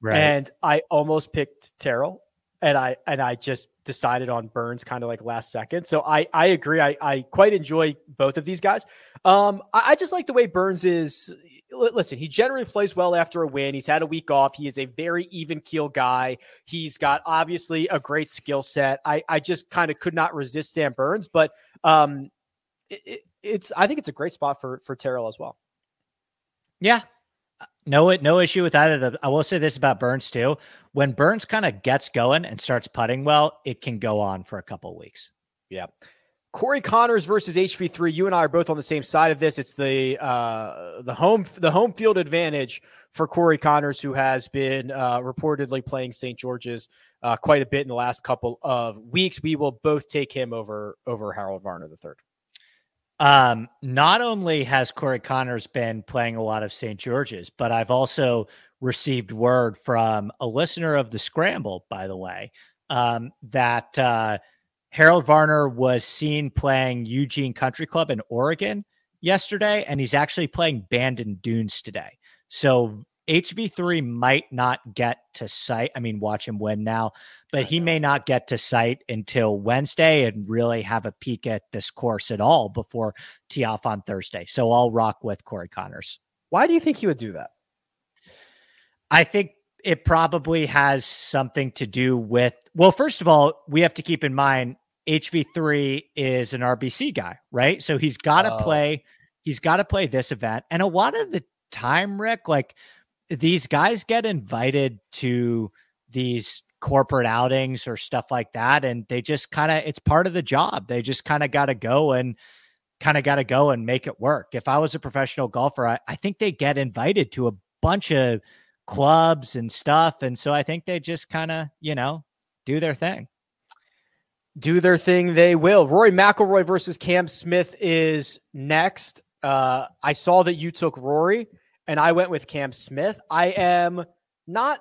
Right. And I almost picked Tyrrell and I and I just decided on Burns kind of like last second. So I I agree. I I quite enjoy both of these guys. Um I, I just like the way Burns is listen, he generally plays well after a win. He's had a week off. He is a very even keel guy. He's got obviously a great skill set. I I just kind of could not resist Sam Burns, but um it, it's I think it's a great spot for for Tyrrell as well. Yeah. No, it no issue with either. The, I will say this about Burns too. When Burns kind of gets going and starts putting well, it can go on for a couple weeks. Yeah. Corey Conners versus HV3. You and I are both on the same side of this. It's the uh, the home the home field advantage for Corey Conners, who has been uh, reportedly playing St. George's uh, quite a bit in the last couple of weeks. We will both take him over over Harold Varner the third. Um, not only has Corey Conners been playing a lot of St. George's, but I've also received word from a listener of the Scramble, by the way, um, that uh, Harold Varner was seen playing Eugene Country Club in Oregon yesterday, and he's actually playing Bandon Dunes today. So HV3 might not get to site. I mean, watch him win now, but he may not get to site until Wednesday and really have a peek at this course at all before tee off on Thursday. So I'll rock with Corey Conners. Why do you think he would do that? I think it probably has something to do with, well, first of all, we have to keep in mind HV3 is an RBC guy, right? So he's got to oh. play, he's got to play this event. And a lot of the time, Rick, like these guys get invited to these corporate outings or stuff like that. And they just kind of, it's part of the job. They just kind of got to go and, kind of got to go and make it work. If I was a professional golfer, I, I think they get invited to a bunch of clubs and stuff. And so I think they just kind of, you know, do their thing. Do their thing, they will. Rory McIlroy versus Cam Smith is next. Uh, I saw that you took Rory and I went with Cam Smith. I am not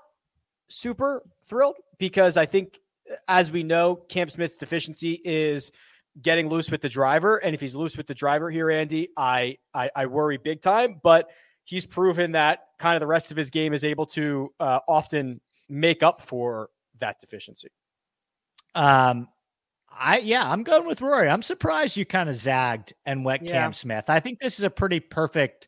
super thrilled because I think, as we know, Cam Smith's deficiency is getting loose with the driver. And if he's loose with the driver here, Andy, I, I, I worry big time. But he's proven that kind of the rest of his game is able to uh, often make up for that deficiency. Um, I yeah, I'm going with Rory. I'm surprised you kind of zagged and went yeah. Cam Smith. I think this is a pretty perfect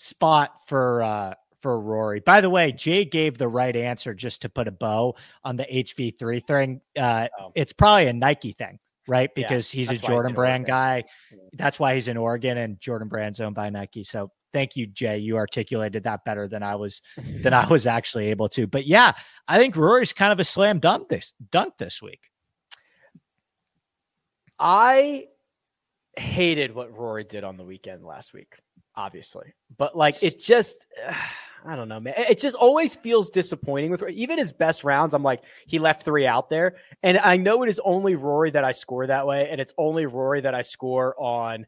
spot for uh for Rory. By the way, Jay gave the right answer just to put a bow on the HV3 thing. Uh, oh. It's probably a Nike thing, right? Because yeah, he's a Jordan he's Brand guy. That's why he's in Oregon and Jordan Brand's owned by Nike. So thank you, Jay. You articulated that better than I was than I was actually able to. But yeah, I think Rory's kind of a slam dunk this dunk this week. I hated what Rory did on the weekend last week, obviously. But like it just I don't know, man. It just always feels disappointing with even his best rounds. I'm like, he left three out there. And I know it is only Rory that I score that way. And it's only Rory that I score on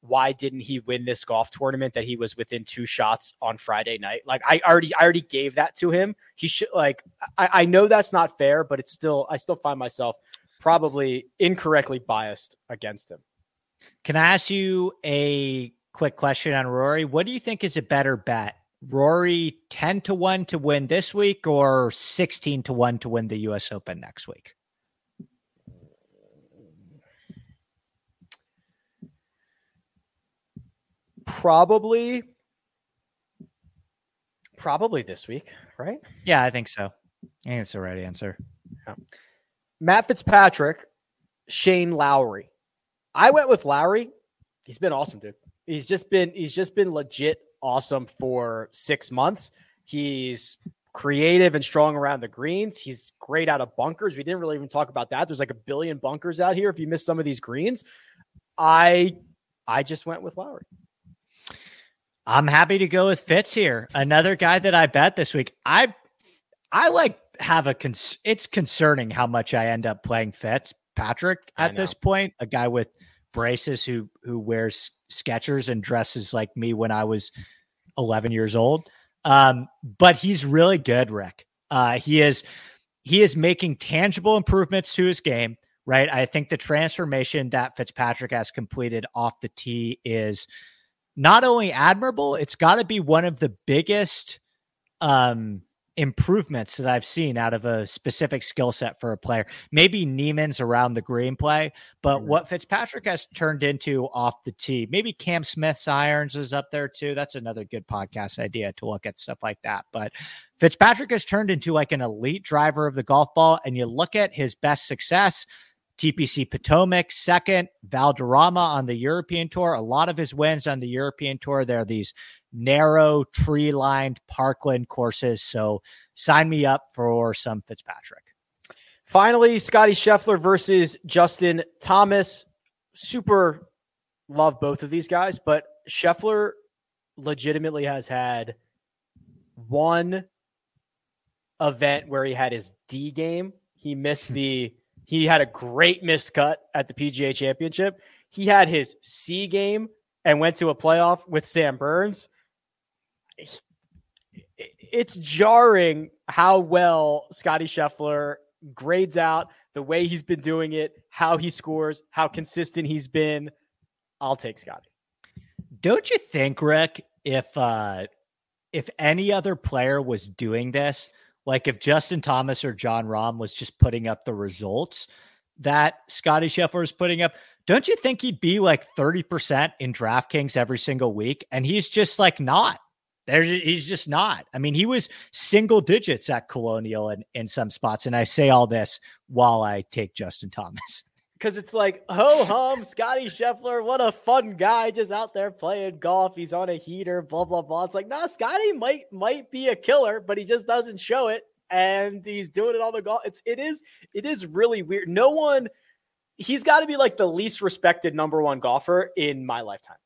why didn't he win this golf tournament that he was within two shots on Friday night? Like I already I already gave that to him. He should like I, I know that's not fair, but it's still I still find myself probably incorrectly biased against him. Can I ask you a quick question on Rory? What do you think is a better bet? Rory 10 to 1 to win this week or 16 to 1 to win the US Open next week? Probably, probably this week, right? Yeah, I think so. I think it's the right answer. Yeah. Matt Fitzpatrick, Shane Lowry. I went with Lowry. He's been awesome, dude. He's just been he's just been legit awesome for six months. He's creative and strong around the greens. He's great out of bunkers. We didn't really even talk about that. There's like a billion bunkers out here. If you miss some of these greens, I I just went with Lowry. I'm happy to go with Fitz here. Another guy that I bet this week. I I like have a cons- it's concerning how much I end up playing Fitz Patrick at this point, a guy with braces who who wears Skechers and dresses like me when I was 11 years old. Um, but he's really good, Rick. Uh, he is he is making tangible improvements to his game. Right, I think the transformation that Fitzpatrick has completed off the tee is not only admirable, it's got to be one of the biggest um, improvements that I've seen out of a specific skill set for a player. Maybe Niemann's around the green play, but mm-hmm. what Fitzpatrick has turned into off the tee, maybe Cam Smith's irons is up there too. That's another good podcast idea to look at stuff like that. But Fitzpatrick has turned into like an elite driver of the golf ball, and you look at his best success TPC Potomac second, Valderrama on the European Tour. A lot of his wins on the European Tour, there are these narrow, tree lined parkland courses. So sign me up for some Fitzpatrick. Finally, Scotty Scheffler versus Justin Thomas. Super love both of these guys, but Scheffler legitimately has had one event where he had his D game. He missed hmm. the he had a great missed cut at the PGA Championship. He had his C game and went to a playoff with Sam Burns. It's jarring how well Scotty Scheffler grades out the way he's been doing it, how he scores, how consistent he's been. I'll take Scotty. Don't you think, Rick, if uh if any other player was doing this, like if Justin Thomas or Jon Rahm was just putting up the results that Scotty Scheffler is putting up, don't you think he'd be like 30% in DraftKings every single week? And he's just like not. There's he's just not. I mean, he was single digits at Colonial in, in some spots. And I say all this while I take Justin Thomas. Because it's like, ho hum, Scotty Scheffler, what a fun guy just out there playing golf. He's on a heater, blah, blah, blah. It's like, nah, Scotty might might be a killer, but he just doesn't show it. And he's doing it on the golf. It's it is it is really weird. No one he's got to be like the least respected number one golfer in my lifetime.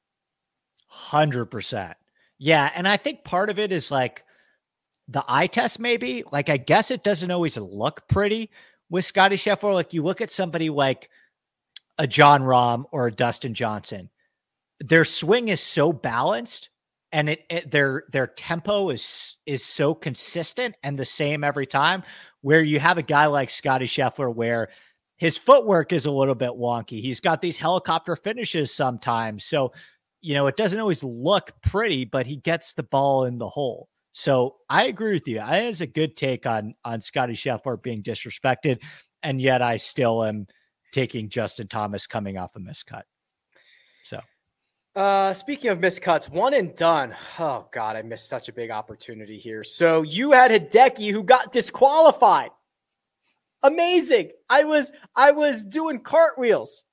Hundred percent. Yeah, and I think part of it is like the eye test, maybe. Like, I guess it doesn't always look pretty with Scotty Scheffler. Like, you look at somebody like a Jon Rahm or a Dustin Johnson, their swing is so balanced and it, it, their their tempo is is so consistent and the same every time where you have a guy like Scotty Scheffler where his footwork is a little bit wonky. He's got these helicopter finishes sometimes. So, you know, it doesn't always look pretty, but he gets the ball in the hole. So I agree with you. I has a good take on on Scotty Scheffler being disrespected, and yet I still am taking Justin Thomas coming off a miscut. So, uh, speaking of miscuts, one and done. Oh God, I missed such a big opportunity here. So you had Hideki who got disqualified amazing. I was I was doing cartwheels.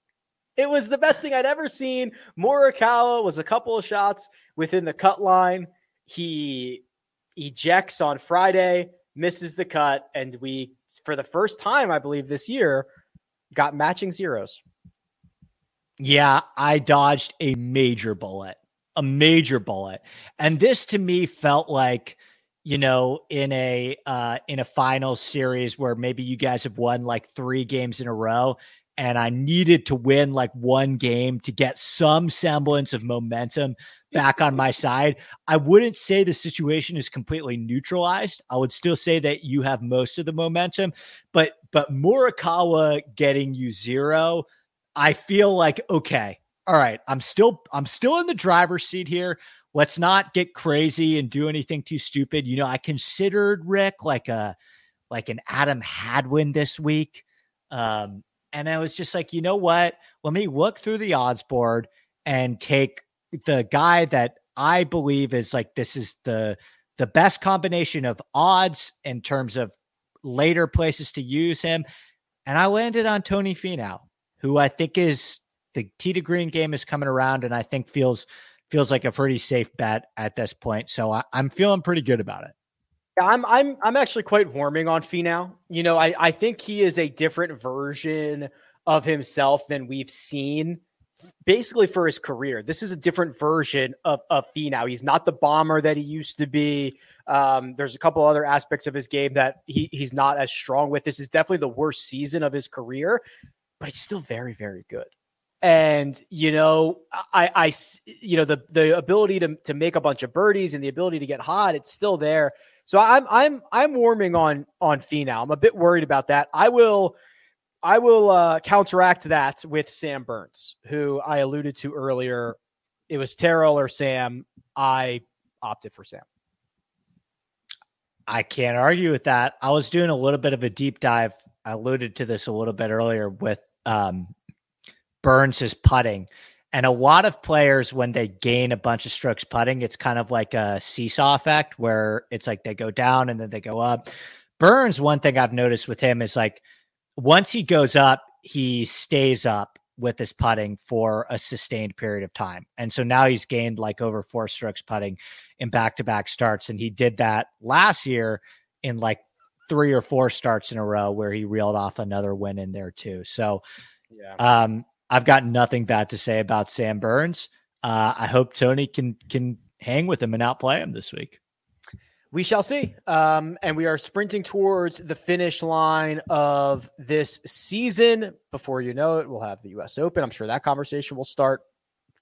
It was the best thing I'd ever seen. Morikawa was a couple of shots within the cut line. He ejects on Friday, misses the cut, and we, for the first time, I believe this year, got matching zeros. Yeah, I dodged a major bullet, a major bullet. And this to me felt like – you know, in a uh, in a final series where maybe you guys have won like three games in a row, and I needed to win like one game to get some semblance of momentum back on my side. I wouldn't say the situation is completely neutralized. I would still say that you have most of the momentum, but but Morikawa getting you zero, I feel like okay, all right, I'm still I'm still in the driver's seat here let's not get crazy and do anything too stupid. You know, I considered Rick like a like an Adam Hadwin this week. Um, and I was just like, you know what? Let me look through the odds board and take the guy that I believe is like this is the the best combination of odds in terms of later places to use him. And I landed on Tony Finau, who I think is the tee to green game is coming around and I think feels feels like a pretty safe bet at this point. So I, am feeling pretty good about it. I'm I'm I'm actually quite warming on Finau. You know, I, I think he is a different version of himself than we've seen basically for his career. This is a different version of, of now. He's not the bomber that he used to be. Um, there's a couple other aspects of his game that he, he's not as strong with. This is definitely the worst season of his career, but he's still very, very good and you know I, I you know the the ability to to make a bunch of birdies and the ability to get hot it's still there so i'm i'm i'm warming on on Finau i'm a bit worried about that. I will i will uh counteract that with sam burns who i alluded to earlier. It was tyrrell or sam. I opted for sam. I can't argue with that. I was doing a little bit of a deep dive. I alluded to this a little bit earlier with um Burns putting. And a lot of players, when they gain a bunch of strokes putting, it's kind of like a seesaw effect where it's like they go down and then they go up. Burns, one thing I've noticed with him is like once he goes up, he stays up with his putting for a sustained period of time. And so now he's gained like over four strokes putting in back to back starts. And he did that last year in like three or four starts in a row where he reeled off another win in there too. So, yeah. um, I've got nothing bad to say about Sam Burns. Uh, I hope Tony can can hang with him and outplay him this week. We shall see. Um, and we are sprinting towards the finish line of this season. Before you know it, we'll have the U.S. Open. I'm sure that conversation will start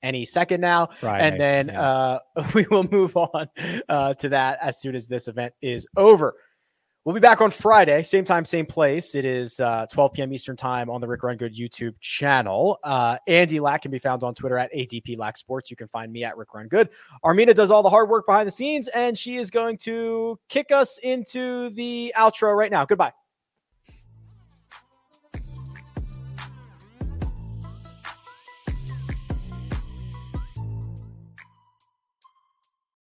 any second now. Right. and then uh, we will move on uh, to that as soon as this event is over. We'll be back on Friday, same time, same place. It is uh, 12 p.m. Eastern time on the Rick Run Good YouTube channel. Uh, Andy Lack can be found on Twitter at ADP Lack Sports. You can find me at Rick Run Good. Armina does all the hard work behind the scenes, and she is going to kick us into the outro right now. Goodbye.